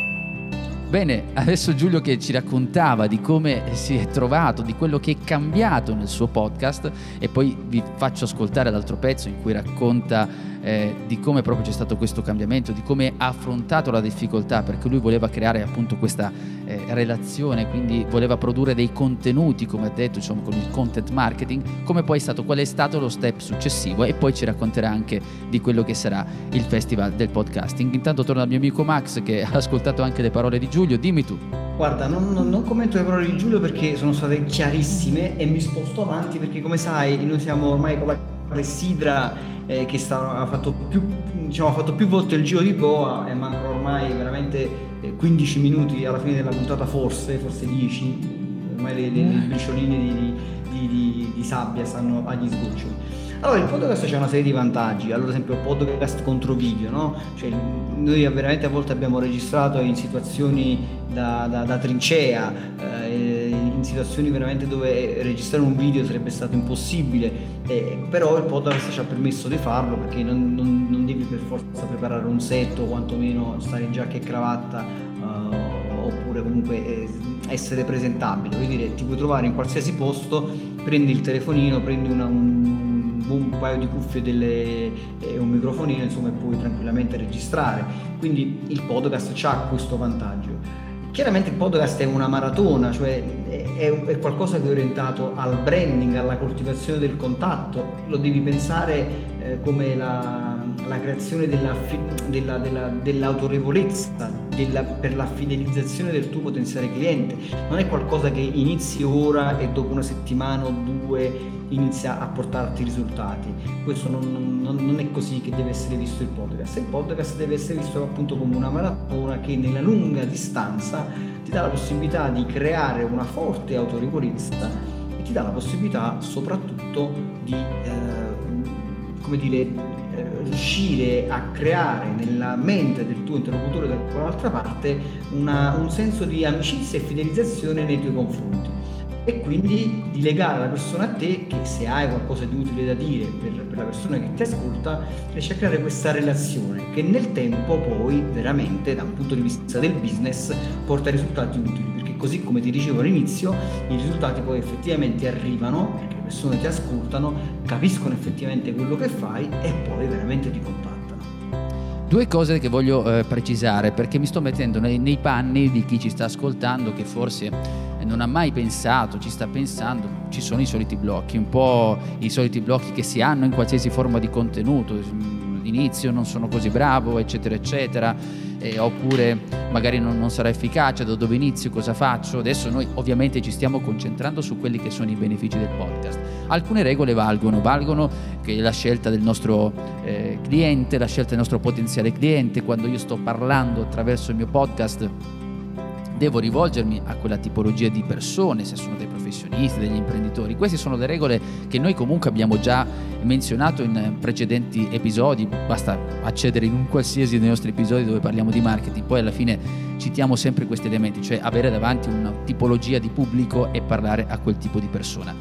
Bene, adesso Giulio che ci raccontava di come si è trovato, di quello che è cambiato nel suo podcast e poi vi faccio ascoltare l'altro pezzo in cui racconta eh, di come proprio c'è stato questo cambiamento, di come ha affrontato la difficoltà, perché lui voleva creare appunto questa eh, relazione, quindi voleva produrre dei contenuti, come ha detto, diciamo, con il content marketing, come poi è stato, qual è stato lo step successivo e poi ci racconterà anche di quello che sarà il festival del podcasting. Intanto torno al mio amico Max che ha ascoltato anche le parole di Giulio, dimmi tu. Guarda, non, non, non, commento le parole di Giulio perché sono state chiarissime e mi sposto avanti perché come sai noi siamo ormai con la Sidra eh, che sta, ha, fatto più, diciamo, ha, fatto più, volte il giro di boa e mancano ormai veramente 15 eh, minuti alla fine della puntata, forse, forse 10, ormai le, le, le bricioline di, di, di, di sabbia stanno agli sgoccioli. Allora, il podcast c'è una serie di vantaggi, allora, ad esempio podcast contro video, no? Cioè, noi veramente a volte abbiamo registrato in situazioni da, da, da trincea, eh, in situazioni veramente dove registrare un video sarebbe stato impossibile, eh, però il podcast ci ha permesso di farlo perché non, non, non, devi per forza preparare un set o quantomeno stare in giacca e cravatta eh, oppure comunque eh, essere presentabile, vuol dire ti puoi trovare in qualsiasi posto, prendi il telefonino, prendi una, un un paio di cuffie e un microfonino insomma e puoi tranquillamente registrare. Quindi il podcast ha questo vantaggio chiaramente il podcast è una maratona cioè è, è, qualcosa che è orientato al branding alla coltivazione del contatto. Lo devi pensare eh, come la, la creazione della, della, della, dell'autorevolezza della, per la fidelizzazione del tuo potenziale cliente. Non è qualcosa che inizi ora e dopo una settimana o due inizia a portarti risultati. Questo non, non, non, è così che deve essere visto il podcast. Il podcast deve essere visto appunto come una maratona che nella lunga distanza ti dà la possibilità di creare una forte autorevolezza e ti dà la possibilità soprattutto di eh, come dire, eh, riuscire a creare nella mente del tuo interlocutore da quell'altra parte una, un senso di amicizia e fidelizzazione nei tuoi confronti e quindi di legare la persona a te che se hai qualcosa di utile da dire per, per, la persona che ti ascolta riesci a creare questa relazione che nel tempo poi veramente da un punto di vista del business porta risultati utili. Perché così come ti dicevo all'inizio i risultati poi effettivamente arrivano perché le persone ti ascoltano capiscono effettivamente quello che fai e poi veramente ti contattano. Due cose che voglio eh, precisare perché mi sto mettendo nei, nei, panni di chi ci sta ascoltando che forse non ha mai pensato, ci sta pensando, ci sono i soliti blocchi, un po' i soliti blocchi che si hanno in qualsiasi forma di contenuto, inizio non sono così bravo, eccetera, eccetera, eh, oppure magari non, non, sarà efficace, da dove inizio, cosa faccio. Adesso noi ovviamente ci stiamo concentrando su quelli che sono i benefici del podcast. Alcune regole valgono, valgono che la scelta del nostro eh, cliente, la scelta del nostro potenziale cliente, quando io sto parlando attraverso il mio podcast devo rivolgermi a quella tipologia di persone, se sono dei professionisti, degli imprenditori. Queste sono le regole che noi comunque abbiamo già menzionato in precedenti episodi, basta accedere in un qualsiasi dei nostri episodi dove parliamo di marketing, poi alla fine citiamo sempre questi elementi, cioè avere davanti una tipologia di pubblico e parlare a quel tipo di persona.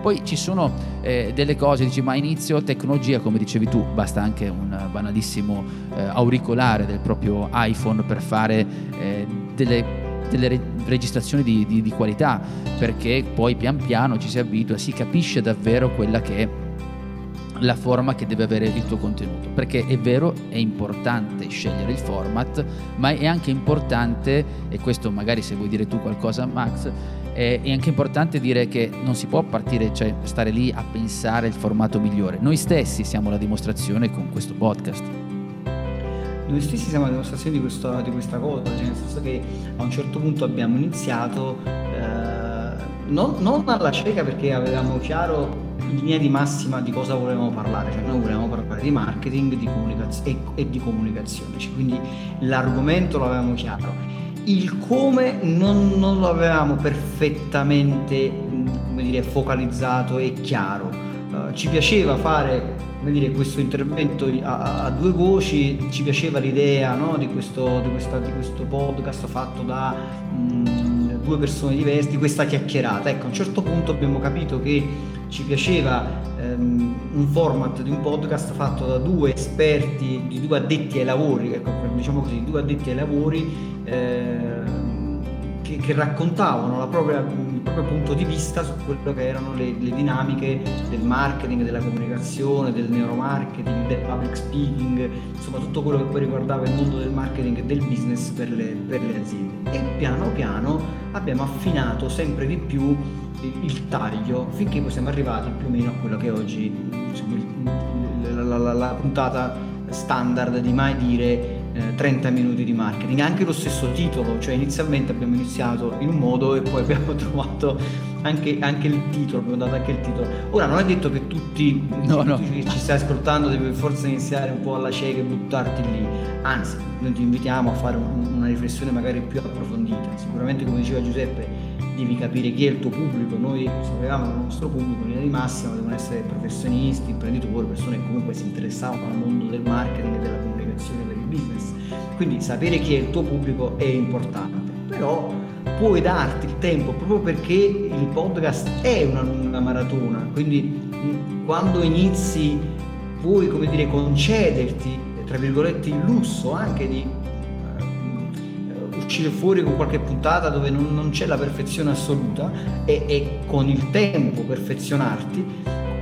Poi ci sono eh, delle cose, dici ma inizio tecnologia, come dicevi tu, basta anche un banalissimo eh, auricolare del proprio iPhone per fare eh, delle delle re- registrazioni di, di, di qualità, perché poi pian piano ci si abitua, si capisce davvero quella che è la forma che deve avere il tuo contenuto. Perché è vero, è importante scegliere il format, ma è anche importante, e questo magari se vuoi dire tu qualcosa Max, è, anche importante dire che non si può partire, cioè stare lì a pensare il formato migliore. Noi stessi siamo la dimostrazione con questo podcast. Noi stessi siamo la dimostrazione di, questo, di questa cosa, cioè nel senso che a un certo punto abbiamo iniziato eh, non, non alla cieca perché avevamo chiaro in linea di massima di cosa volevamo parlare, cioè noi volevamo parlare di marketing di comunicaz- e, e, di comunicazione, cioè, quindi l'argomento lo avevamo chiaro. Il come non, non lo avevamo perfettamente come dire, focalizzato e chiaro. Uh, ci piaceva fare come dire, questo intervento a, a, due voci, ci piaceva l'idea no, di, questo, di, questa, di, questo, podcast fatto da mh, due persone diverse, di questa chiacchierata. Ecco, a un certo punto abbiamo capito che ci piaceva ehm, un format di un podcast fatto da due esperti, di due addetti ai lavori, ecco, diciamo così, due addetti ai lavori eh, che, che, raccontavano propria, il proprio punto di vista su quello che erano le, le, dinamiche del marketing, della comunicazione, del neuromarketing, del public speaking, insomma tutto quello che poi riguardava il mondo del marketing e del business per le, per le aziende. E piano piano abbiamo affinato sempre di più il taglio finché poi siamo arrivati più o meno a quello che oggi la, la, la, la puntata standard di mai dire eh, 30 minuti di marketing, anche lo stesso titolo, cioè inizialmente abbiamo iniziato in un modo e poi abbiamo trovato anche, anche il titolo, abbiamo dato anche il titolo. Ora non è detto che tutti, no, no. che ci stai ascoltando devi forse iniziare un po' alla cieca e buttarti lì, anzi noi ti invitiamo a fare un, una riflessione magari più approfondita, sicuramente come diceva Giuseppe devi capire chi è il tuo pubblico, noi sapevamo che il nostro pubblico in linea di massima devono essere professionisti, imprenditori, persone che comunque si interessavano al mondo del marketing e della comunicazione business, quindi sapere chi è il tuo pubblico è importante, però puoi darti il tempo proprio perché il podcast è una lunga maratona, quindi quando inizi puoi come dire concederti tra virgolette il lusso anche di uscire fuori con qualche puntata dove non, non c'è la perfezione assoluta e, e, con il tempo perfezionarti,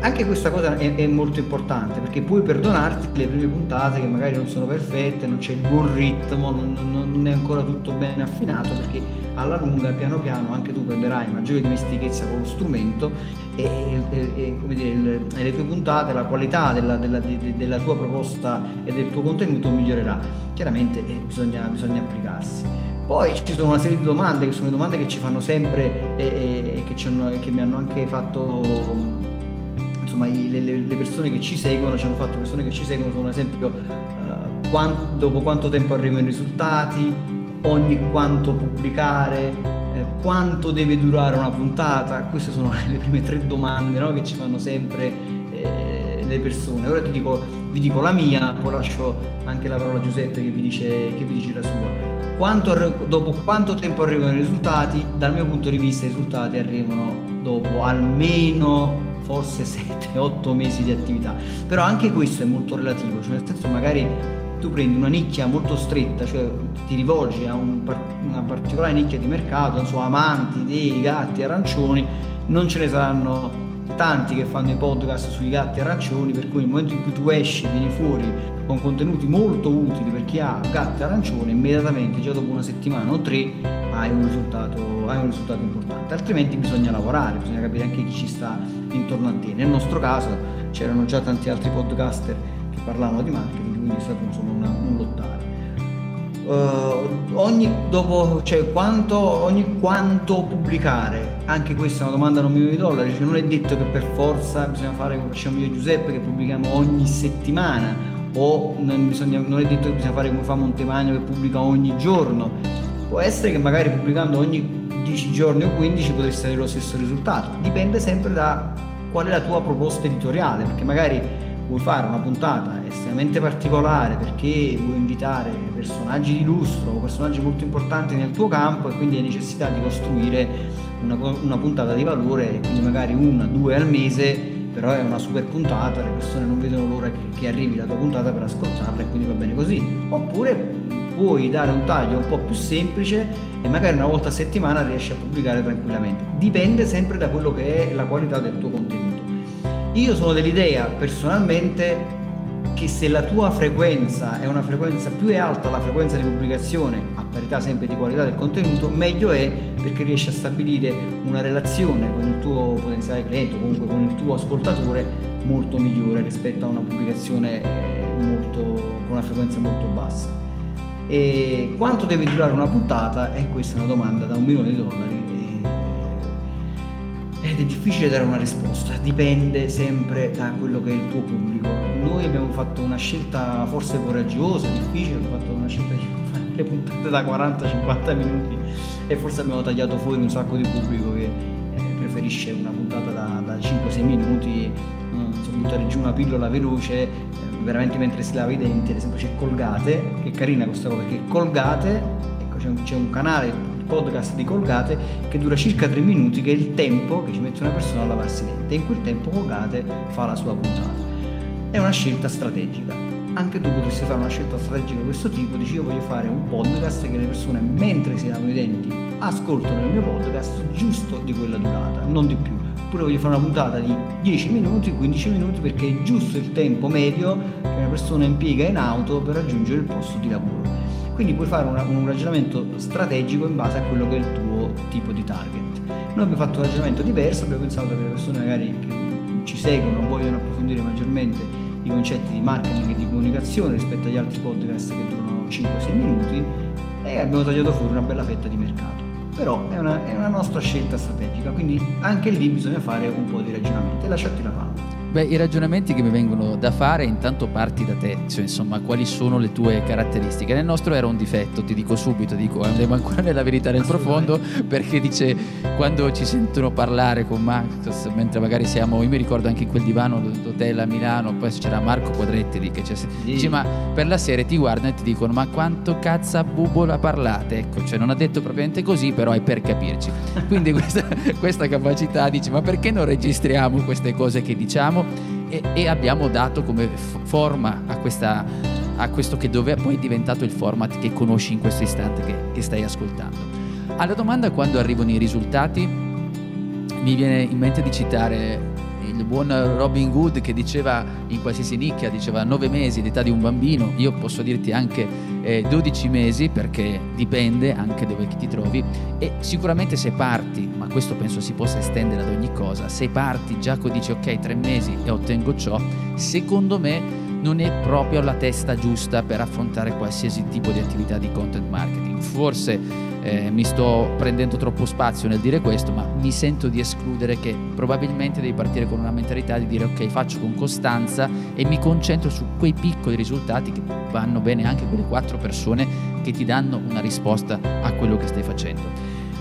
anche questa cosa è, è, molto importante perché puoi perdonarti le prime puntate che magari non sono perfette, non c'è il buon ritmo, non, non è ancora tutto bene affinato perché alla lunga, piano piano, anche tu prenderai maggiore dimestichezza con lo strumento e, e, e dire, il, le tue puntate, la qualità della, della, de, della, tua proposta e del tuo contenuto migliorerà. Chiaramente eh, bisogna, bisogna applicarsi. Poi ci sono una serie di domande che sono domande che ci fanno sempre e, e che, hanno, che, mi hanno anche fatto insomma le, le, persone che ci seguono, ci hanno fatto persone che ci seguono sono ad esempio uh, quanto, dopo quanto tempo arrivano i risultati, ogni quanto pubblicare, eh, quanto deve durare una puntata, queste sono le prime tre domande no, che ci fanno sempre eh, le persone. Ora ti dico, vi dico la mia, poi lascio anche la parola a Giuseppe che vi dice, che vi dice la sua quanto, dopo quanto tempo arrivano i risultati? Dal mio punto di vista i risultati arrivano dopo almeno forse 7-8 mesi di attività. Però anche questo è molto relativo, cioè nel senso magari tu prendi una nicchia molto stretta, cioè ti rivolgi a un, una particolare nicchia di mercato, so, amanti dei gatti arancioni, non ce ne saranno tanti che fanno i podcast sui gatti arancioni, per cui nel momento in cui tu esci, vieni fuori con contenuti molto utili per chi ha gatti arancioni, immediatamente, già dopo una settimana o tre, hai un risultato, hai un risultato importante. Altrimenti bisogna lavorare, bisogna capire anche chi ci sta intorno a te. Nel nostro caso c'erano già tanti altri podcaster che parlavano di marketing, quindi è stato insomma una, un lottare. Uh, ogni, dopo, cioè, quanto, ogni quanto pubblicare? Anche questa è una domanda da un milione di dollari, cioè, non è detto che per forza bisogna fare come facciamo io e Giuseppe che pubblichiamo ogni settimana o non, bisogna, non, è detto che bisogna fare come fa Montemagno che pubblica ogni giorno. Può essere che magari pubblicando ogni 10 giorni o 15 potresti avere lo stesso risultato, dipende sempre da qual è la tua proposta editoriale, perché magari vuoi fare una puntata estremamente particolare perché vuoi invitare personaggi di lustro o personaggi molto importanti nel tuo campo e quindi hai necessità di costruire una, una puntata di valore quindi magari una, due al mese però è una super puntata, le persone non vedono l'ora che, che arrivi la tua puntata per ascoltarla e quindi va bene così. Oppure puoi dare un taglio un po' più semplice e magari una volta a settimana riesci a pubblicare tranquillamente. Dipende sempre da quello che è la qualità del tuo contenuto. Io sono dell'idea personalmente che se la tua frequenza è una frequenza più è alta la frequenza di pubblicazione, a parità sempre di qualità del contenuto, meglio è perché riesci a stabilire una relazione con il tuo potenziale cliente o comunque con il tuo ascoltatore molto migliore rispetto a una pubblicazione eh, molto, con una frequenza molto bassa. E quanto deve durare una puntata? E questa è una domanda da un milione di dollari ed è difficile dare una risposta, dipende sempre da quello che è il tuo pubblico. Noi abbiamo fatto una scelta forse coraggiosa, difficile, abbiamo fatto una scelta di fare le puntate da 40-50 minuti e forse abbiamo tagliato fuori un sacco di pubblico che eh, preferisce una puntata da, da 5-6 minuti, non so, buttare giù una pillola veloce, eh, veramente mentre si lava i denti, ad esempio c'è Colgate, che è carina questa cosa, perché Colgate, ecco c'è un, c'è un canale podcast di Colgate che dura circa 3 minuti, che è il tempo che ci mette una persona a lavarsi i denti. E in quel tempo Colgate fa la sua puntata. È una scelta strategica. Anche tu potresti fare una scelta strategica di questo tipo, dici io voglio fare un podcast che le persone mentre si lavano i denti ascoltano il mio podcast giusto di quella durata, non di più. Oppure voglio fare una puntata di 10 minuti, 15 minuti perché è giusto il tempo medio che una persona impiega in auto per raggiungere il posto di lavoro. Quindi puoi fare una, un ragionamento strategico in base a quello che è il tuo tipo di target. Noi abbiamo fatto un ragionamento diverso, abbiamo pensato che le persone magari che ci seguono vogliono approfondire maggiormente i concetti di marketing e di comunicazione rispetto agli altri podcast che durano 5-6 minuti e abbiamo tagliato fuori una bella fetta di mercato. Però è una, è una nostra scelta strategica, quindi anche lì bisogna fare un po' di ragionamento e lasciarti la palla. Beh, i ragionamenti che mi vengono da fare, intanto parti da te, cioè insomma, quali sono le tue caratteristiche. Nel nostro era un difetto, ti dico subito, dico, andiamo ancora nella verità nel profondo, perché dice, quando ci sentono parlare con Max, mentre magari siamo, io mi ricordo anche in quel divano d'hotel a Milano, poi c'era Marco Quadretti lì che c'è, sì. dice, ma per la serie ti guardano e ti dicono, ma quanto cazzo bubola parlate? Ecco, cioè non ha detto propriamente così, però è per capirci. Quindi questa, questa capacità dice, ma perché non registriamo queste cose che diciamo? E, e abbiamo dato come forma a, questa, a, questo che dove poi è diventato il format che conosci in questo istante che, che stai ascoltando. Alla domanda quando arrivano i risultati mi viene in mente di citare buon Robin Hood che diceva in qualsiasi nicchia, diceva 9 mesi l'età di un bambino, io posso dirti anche eh, 12 mesi perché dipende anche dove ti trovi e sicuramente se parti, ma questo penso si possa estendere ad ogni cosa, se parti già che dici ok 3 mesi e ottengo ciò, secondo me non è proprio la testa giusta per affrontare qualsiasi tipo di attività di content marketing. Forse eh, mi sto prendendo troppo spazio nel dire questo, ma mi sento di escludere che probabilmente devi partire con una mentalità di dire ok, faccio con costanza e mi concentro su quei piccoli risultati che vanno bene anche quelle quattro persone che ti danno una risposta a quello che stai facendo.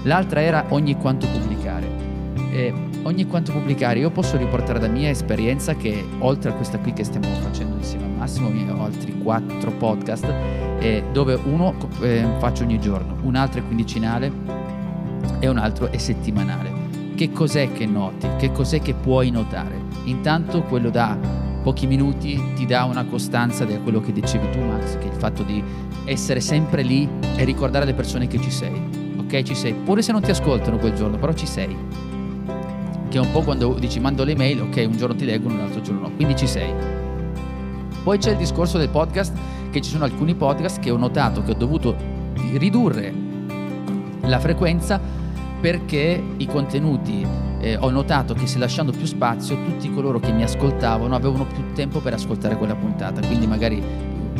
L'altra era ogni quanto pubblicare. Eh, ogni quanto pubblicare, io posso riportare da mia esperienza che oltre a questa qui che stiamo facendo insieme a Massimo, ho altri quattro podcast eh, dove uno eh, faccio ogni giorno, un altro è quindicinale e un altro è settimanale. Che cos'è che noti? Che cos'è che puoi notare? Intanto quello da pochi minuti ti dà una costanza di quello che dicevi tu Max, che è il fatto di essere sempre lì e ricordare alle persone che ci sei. Ok, ci sei, pure se non ti ascoltano quel giorno, però ci sei. Che è un po' quando dici mando le mail, ok, un giorno ti leggono, un altro giorno no, quindi ci sei. Poi c'è il discorso del podcast che ci sono alcuni podcast che ho notato che ho dovuto ridurre la frequenza perché i contenuti eh, ho notato che se lasciando più spazio tutti coloro che mi ascoltavano avevano più tempo per ascoltare quella puntata. Quindi magari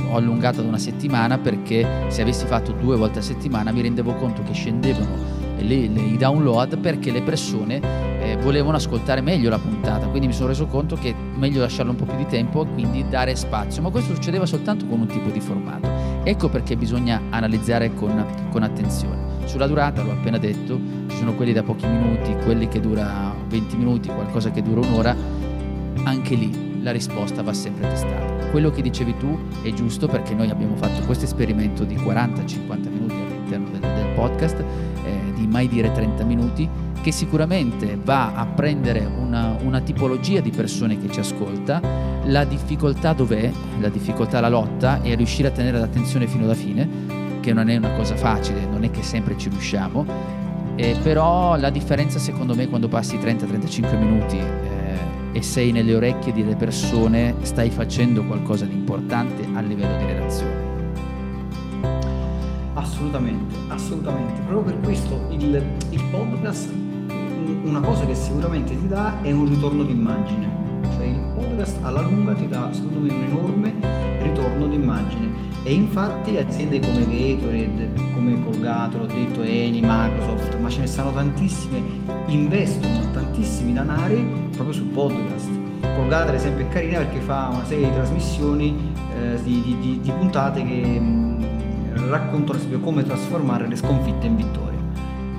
ho allungato ad una settimana perché se avessi fatto due volte a settimana mi rendevo conto che scendevano le, le, i download perché le persone eh, volevano ascoltare meglio la puntata, quindi mi sono reso conto che è meglio lasciarlo un po' più di tempo e quindi dare spazio, ma questo succedeva soltanto con un tipo di formato. Ecco perché bisogna analizzare con, con attenzione. Sulla durata, l'ho appena detto, ci sono quelli da pochi minuti, quelli che dura 20 minuti, qualcosa che dura un'ora, anche lì la risposta va sempre testata. Quello che dicevi tu è giusto perché noi abbiamo fatto questo esperimento di 40-50 minuti all'interno del, del podcast di mai dire 30 minuti che sicuramente va a prendere una, una, tipologia di persone che ci ascolta, la difficoltà dov'è, la difficoltà la lotta è riuscire a tenere l'attenzione fino alla fine, che non è una cosa facile, non è che sempre ci riusciamo, eh, però la differenza secondo me quando passi 30-35 minuti eh, e sei nelle orecchie delle persone, stai facendo qualcosa di importante a livello di relazione. Assolutamente, assolutamente. Proprio per questo il, il podcast, una cosa che sicuramente ti dà è un ritorno d'immagine. Cioè il podcast alla lunga ti dà, secondo me, un enorme ritorno d'immagine. E infatti aziende come Gatorade, come Colgate, l'ho detto, Eni, Microsoft, ma ce ne stanno tantissime, investono tantissimi danari proprio sul podcast. Colgate ad esempio è carina perché fa una serie di trasmissioni eh, di, di, di, di, puntate che ad esempio come trasformare le sconfitte in vittorie.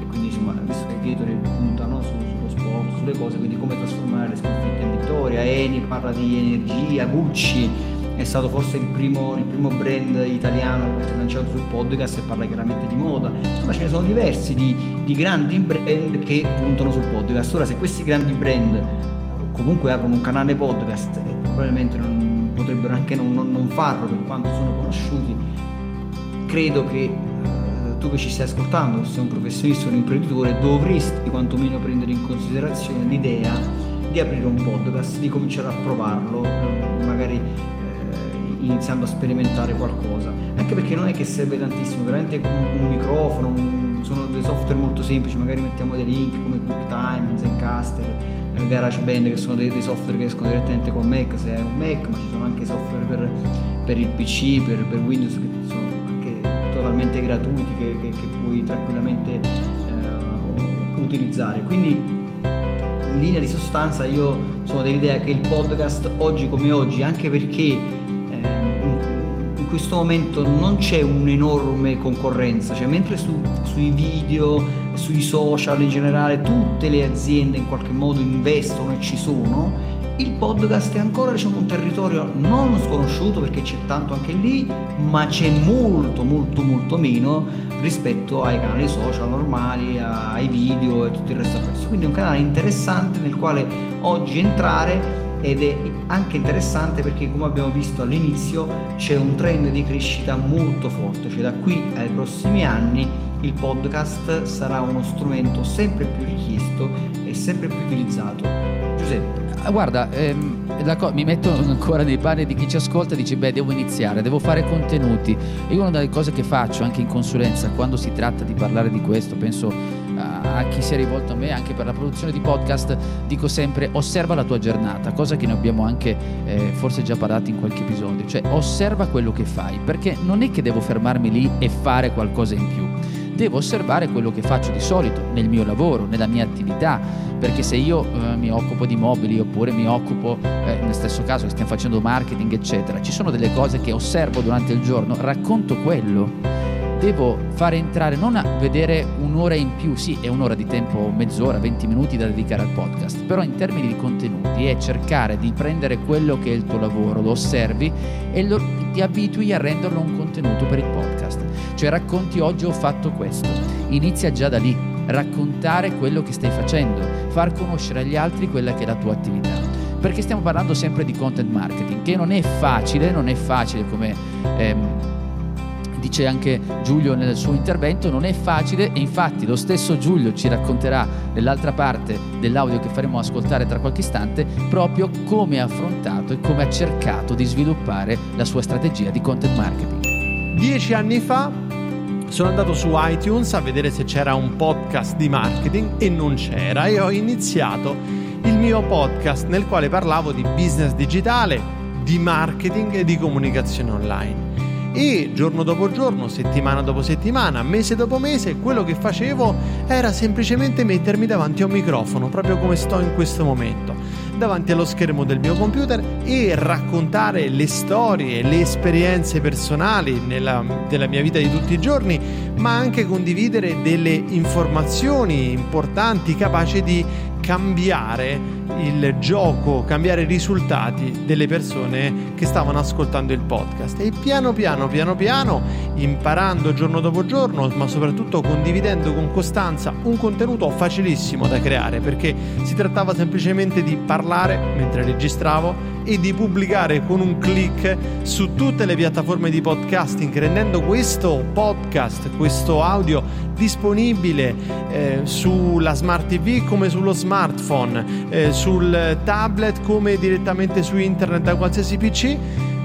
E quindi insomma, visto che Gatorade punta no, su, sullo sport, sulle cose, quindi come trasformare le sconfitte in vittoria, Eni parla di energia, Gucci è stato forse il primo, il primo brand italiano che si è lanciato sul podcast e parla chiaramente di moda. Insomma, ce ne sono diversi di, di grandi brand che puntano sul podcast. Ora, se questi grandi brand comunque aprono un canale podcast e probabilmente non, potrebbero anche non, non, non, farlo per quanto sono conosciuti, credo che eh, tu che ci stai ascoltando, se sei un professionista o un imprenditore, dovresti quantomeno prendere in considerazione l'idea di aprire un podcast, di cominciare a provarlo, eh, magari iniziando a sperimentare qualcosa. Anche perché non è che serve tantissimo, veramente un, un microfono, un, sono dei software molto semplici, magari mettiamo dei link come QuickTime, Zencaster, eh, GarageBand che sono dei, dei, software che escono direttamente con Mac se è un Mac, ma ci sono anche software per, per il PC, per, per, Windows che sono totalmente gratuiti che, che, che puoi tranquillamente eh, utilizzare. Quindi in linea di sostanza io sono dell'idea che il podcast oggi come oggi, anche perché in questo momento non c'è un'enorme concorrenza, cioè mentre su, sui video, sui social in generale tutte le aziende in qualche modo investono e ci sono, il podcast è ancora diciamo, un territorio non sconosciuto perché c'è tanto anche lì, ma c'è molto molto molto meno rispetto ai canali social normali, ai video e tutto il resto. Quindi è un canale interessante nel quale oggi entrare ed è anche interessante perché come abbiamo visto all'inizio c'è un trend di crescita molto forte, cioè da qui ai prossimi anni il podcast sarà uno strumento sempre più richiesto e sempre più utilizzato. Giuseppe. Ah, guarda, ehm, mi metto ancora nei panni di chi ci ascolta e dice beh devo iniziare, devo fare contenuti. Io una delle cose che faccio anche in consulenza quando si tratta di parlare di questo, penso a chi si è rivolto a me anche per la produzione di podcast, dico sempre osserva la tua giornata, cosa che ne abbiamo anche eh, forse già parlato in qualche episodio, cioè osserva quello che fai, perché non è che devo fermarmi lì e fare qualcosa in più, devo osservare quello che faccio di solito nel mio lavoro, nella mia attività, perché se io eh, mi occupo di mobili oppure mi occupo eh, nel stesso caso che stiamo facendo marketing eccetera, ci sono delle cose che osservo durante il giorno, racconto quello. Devo fare entrare, non a vedere un'ora in più, sì, è un'ora di tempo, mezz'ora, 20 minuti da dedicare al podcast, però in termini di contenuti è cercare di prendere quello che è il tuo lavoro, lo osservi e lo, ti abitui a renderlo un contenuto per il podcast. Cioè racconti oggi ho fatto questo, inizia già da lì, raccontare quello che stai facendo, far conoscere agli altri quella che è la tua attività perché stiamo parlando sempre di content marketing, che non è facile, non è facile come ehm, dice anche Giulio nel suo intervento, non è facile e infatti lo stesso Giulio ci racconterà nell'altra parte dell'audio che faremo ascoltare tra qualche istante proprio come ha affrontato e come ha cercato di sviluppare la sua strategia di content marketing. Dieci anni fa sono andato su iTunes a vedere se c'era un podcast di marketing e non c'era e ho iniziato il mio podcast nel quale parlavo di business digitale, di marketing e di comunicazione online. E giorno dopo giorno, settimana dopo settimana, mese dopo mese, quello che facevo era semplicemente mettermi davanti a un microfono, proprio come sto in questo momento, davanti allo schermo del mio computer e raccontare le storie, le esperienze personali nella, della mia vita di tutti i giorni, ma anche condividere delle informazioni importanti capaci di cambiare il gioco, cambiare i risultati delle persone che stavano ascoltando il podcast. E piano piano, piano piano, imparando giorno dopo giorno, ma soprattutto condividendo con costanza un contenuto facilissimo da creare perché si trattava semplicemente di parlare mentre registravo e di pubblicare con un clic su tutte le piattaforme di podcasting, rendendo questo podcast, questo audio disponibile eh, sulla smart TV come sullo smartphone, eh, sul tablet come direttamente su internet da qualsiasi PC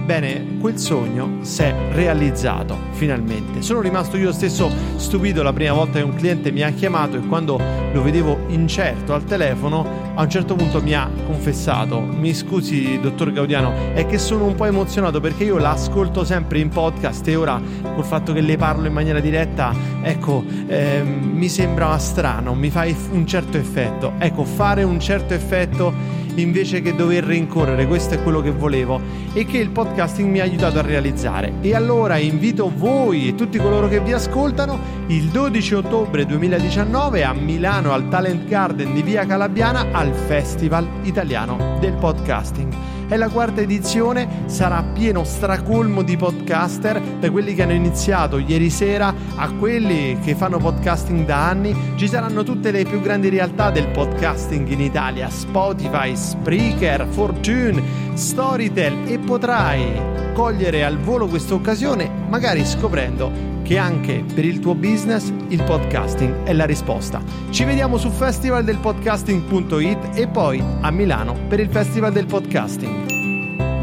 Bene, quel sogno si è realizzato finalmente. Sono rimasto io stesso stupito la prima volta che un cliente mi ha chiamato e quando lo vedevo incerto al telefono, a un certo punto mi ha confessato: Mi scusi, dottor Gaudiano, è che sono un po' emozionato perché io l'ascolto sempre in podcast e ora col fatto che le parlo in maniera diretta, ecco, eh, mi sembra strano, mi fa un certo effetto. Ecco, fare un certo effetto invece che dover rincorrere, questo è quello che volevo e che il podcasting mi ha aiutato a realizzare. E allora invito voi e tutti coloro che vi ascoltano il 12 ottobre 2019 a Milano al Talent Garden di Via Calabiana al Festival Italiano del Podcasting. È la quarta edizione, sarà pieno stracolmo di podcaster, da quelli che hanno iniziato ieri sera a quelli che fanno podcasting da anni. Ci saranno tutte le più grandi realtà del podcasting in Italia, Spotify, Spreaker, Fortune, Storytel e potrai cogliere al volo questa occasione, magari scoprendo che anche per il tuo business il podcasting è la risposta. Ci vediamo su festivaldelpodcasting.it e poi a Milano per il Festival del Podcasting.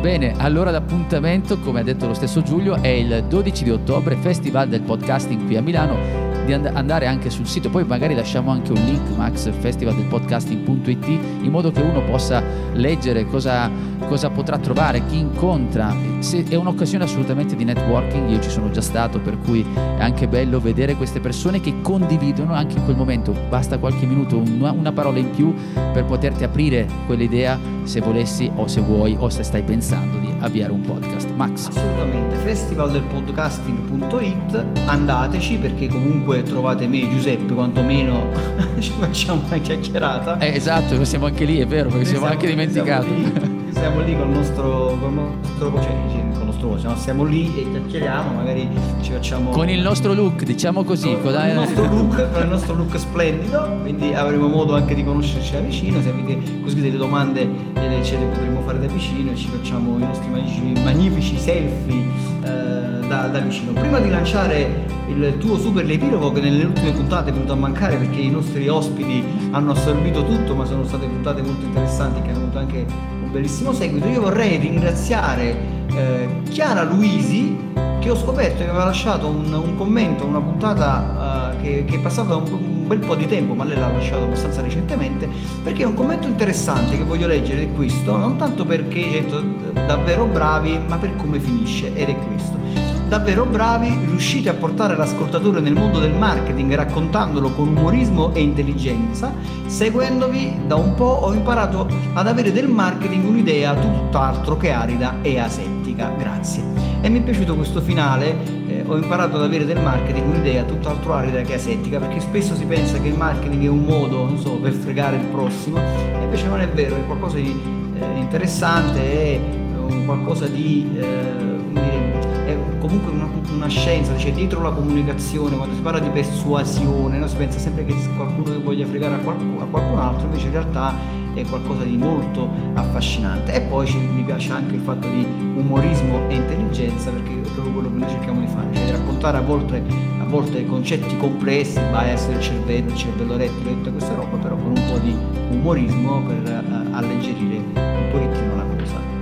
Bene, allora l'appuntamento, come ha detto lo stesso Giulio, è il 12 di ottobre, Festival del Podcasting qui a Milano di and- andare anche sul sito, poi magari lasciamo anche un link Max Festival del podcasting.it in modo che uno possa leggere cosa, cosa potrà trovare, chi incontra. Se è un'occasione assolutamente di networking, io ci sono già stato, per cui è anche bello vedere queste persone che condividono anche in quel momento, basta qualche minuto, una, una parola in più per poterti aprire quell'idea se volessi o se vuoi o se stai pensando di avviare un podcast. Max. Assolutamente, festivaldelpodcasting.it, andateci perché comunque trovate me Giuseppe, quantomeno ci facciamo una chiacchierata. Eh, esatto, siamo anche lì, è vero, perché siamo, siamo, anche dimenticato. Siamo lì, il nostro, con il nostro, cioè, con il nostro voce, no? siamo lì e chiacchieriamo, magari ci facciamo... Con il nostro look, diciamo così. Con, con il nostro look, con il nostro look splendido, quindi avremo modo anche di conoscerci da vicino, se avete così delle domande ce le potremo fare da vicino e ci facciamo i nostri magnifici, magnifici selfie eh, da, da, vicino. Prima di lanciare il tuo super epilogo che nelle ultime puntate è venuto a mancare perché i nostri ospiti hanno assorbito tutto, ma sono state puntate molto interessanti che hanno avuto anche bellissimo seguito, io vorrei ringraziare eh, Chiara Luisi che ho scoperto che aveva lasciato un, un commento, una puntata uh, che, che, è passata un, un, bel po' di tempo, ma lei l'ha lasciato abbastanza recentemente, perché è un commento interessante che voglio leggere di questo, non tanto perché è detto davvero bravi, ma per come finisce, ed è questo. Davvero bravi, riuscite a portare l'ascoltatore nel mondo del marketing raccontandolo con umorismo e intelligenza. Seguendovi da un po' ho imparato ad avere del marketing un'idea tutt'altro che arida e asettica. Grazie. E mi è piaciuto questo finale, eh, ho imparato ad avere del marketing un'idea tutt'altro arida che asettica, perché spesso si pensa che il marketing è un modo, non so, per fregare il prossimo, e invece non è vero, è qualcosa di eh, interessante, è qualcosa di... Eh, comunque una, una, scienza, cioè dietro la comunicazione, quando si parla di persuasione, no? si pensa sempre che qualcuno voglia fregare a qualcun, a qualcun altro, invece in realtà è qualcosa di molto affascinante. E poi mi piace anche il fatto di umorismo e intelligenza, perché è proprio quello che noi cerchiamo di fare, cioè di raccontare a volte, a volte concetti complessi, bias del cervello, il cervello rettile, tutta questa roba, però con un po' di umorismo per uh, alleggerire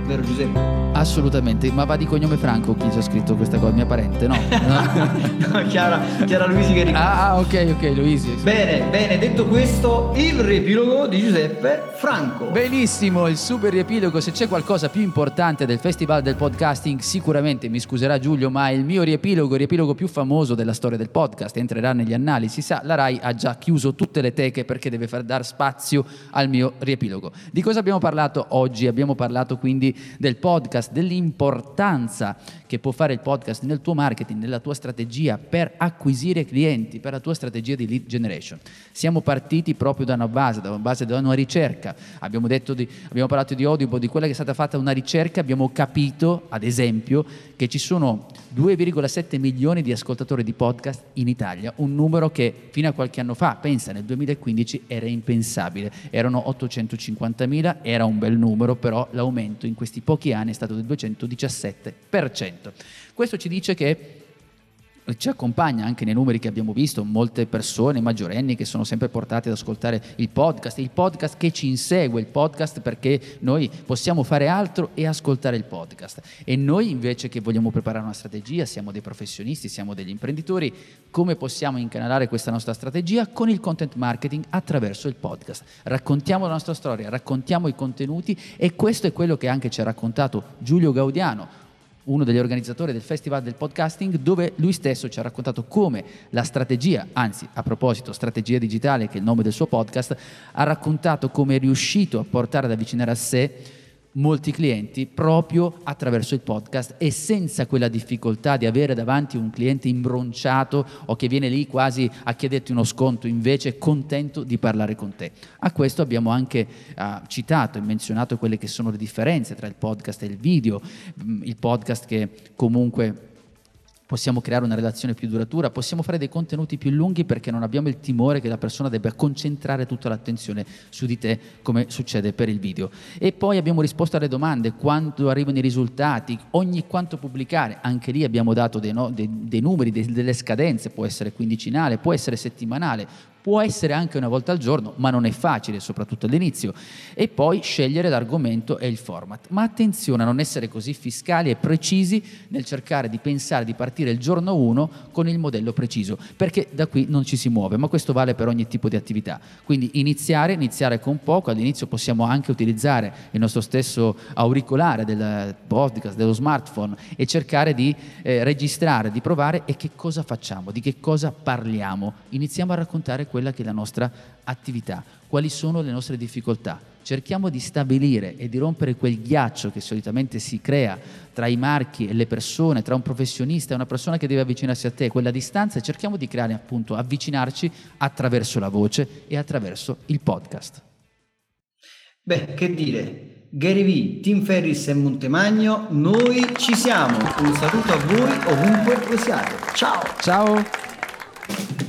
vero Giuseppe? Assolutamente, ma va di cognome Franco chi ci ha scritto questa cosa, mia parente, no? no Chiara, Chiara Luisi che ricorda. Ah, ah, ok, ok, Luisi. Bene, bene, detto questo, il riepilogo di Giuseppe Franco. Benissimo, il super riepilogo, se c'è qualcosa più importante del Festival del Podcasting, sicuramente mi scuserà Giulio, ma il mio riepilogo, il riepilogo più famoso della storia del podcast, entrerà negli annali, si sa, la RAI ha già chiuso tutte le teche perché deve far dar spazio al mio riepilogo. Di cosa abbiamo parlato oggi? Abbiamo parlato quindi del podcast, dell'importanza che può fare il podcast nel tuo marketing, nella tua strategia per acquisire clienti, per la tua strategia di lead generation. Siamo partiti proprio da una base, da una base da una ricerca. Abbiamo, di, abbiamo parlato di Audible, di quella che è stata fatta una ricerca, abbiamo capito, ad esempio, che ci sono 2,7 milioni di ascoltatori di podcast in Italia, un numero che fino a qualche anno fa, pensa nel 2015, era impensabile. Erano 850 mila, era un bel numero, però l'aumento in questi questi pochi anni è stato del 217%. Questo ci dice che ci accompagna anche nei numeri che abbiamo visto, molte persone maggiorenni che sono sempre portate ad ascoltare il podcast, il podcast che ci insegue, il podcast perché noi possiamo fare altro e ascoltare il podcast. E noi invece che vogliamo preparare una strategia, siamo dei professionisti, siamo degli imprenditori, come possiamo incanalare questa nostra strategia? Con il content marketing attraverso il podcast. Raccontiamo la nostra storia, raccontiamo i contenuti e questo è quello che anche ci ha raccontato Giulio Gaudiano uno degli organizzatori del Festival del Podcasting, dove lui stesso ci ha raccontato come la strategia, anzi a proposito, strategia digitale, che è il nome del suo podcast, ha raccontato come è riuscito a portare ad avvicinare a sé molti clienti proprio attraverso il podcast e senza quella difficoltà di avere davanti un cliente imbronciato o che viene lì quasi a chiederti uno sconto, invece contento di parlare con te. A questo abbiamo anche uh, citato e menzionato quelle che sono le differenze tra il podcast e il video, mm, il podcast che comunque possiamo creare una relazione più duratura, possiamo fare dei contenuti più lunghi perché non abbiamo il timore che la persona debba concentrare tutta l'attenzione su di te come succede per il video. E poi abbiamo risposto alle domande, quando arrivano i risultati, ogni quanto pubblicare, anche lì abbiamo dato dei, no, dei, dei numeri, dei, delle scadenze, può essere quindicinale, può essere settimanale, può essere anche una volta al giorno, ma non è facile, soprattutto all'inizio. E poi scegliere l'argomento e il format. Ma attenzione a non essere così fiscali e precisi nel cercare di pensare di partire il giorno 1 con il modello preciso, perché da qui non ci si muove, ma questo vale per ogni tipo di attività. Quindi iniziare, iniziare con poco, all'inizio possiamo anche utilizzare il nostro stesso auricolare del podcast, dello smartphone e cercare di eh, registrare, di provare e che cosa facciamo, di che cosa parliamo. Iniziamo a raccontare quella che è la nostra attività, quali sono le nostre difficoltà. Cerchiamo di stabilire e di rompere quel ghiaccio che solitamente si crea tra i marchi e le persone, tra un professionista e una persona che deve avvicinarsi a te, quella distanza, e cerchiamo di creare appunto, avvicinarci attraverso la voce e attraverso il podcast. Beh, che dire, Gary V, Tim Ferris e Montemagno, noi ci siamo. Un saluto a voi ovunque voi siate. Ciao! Ciao!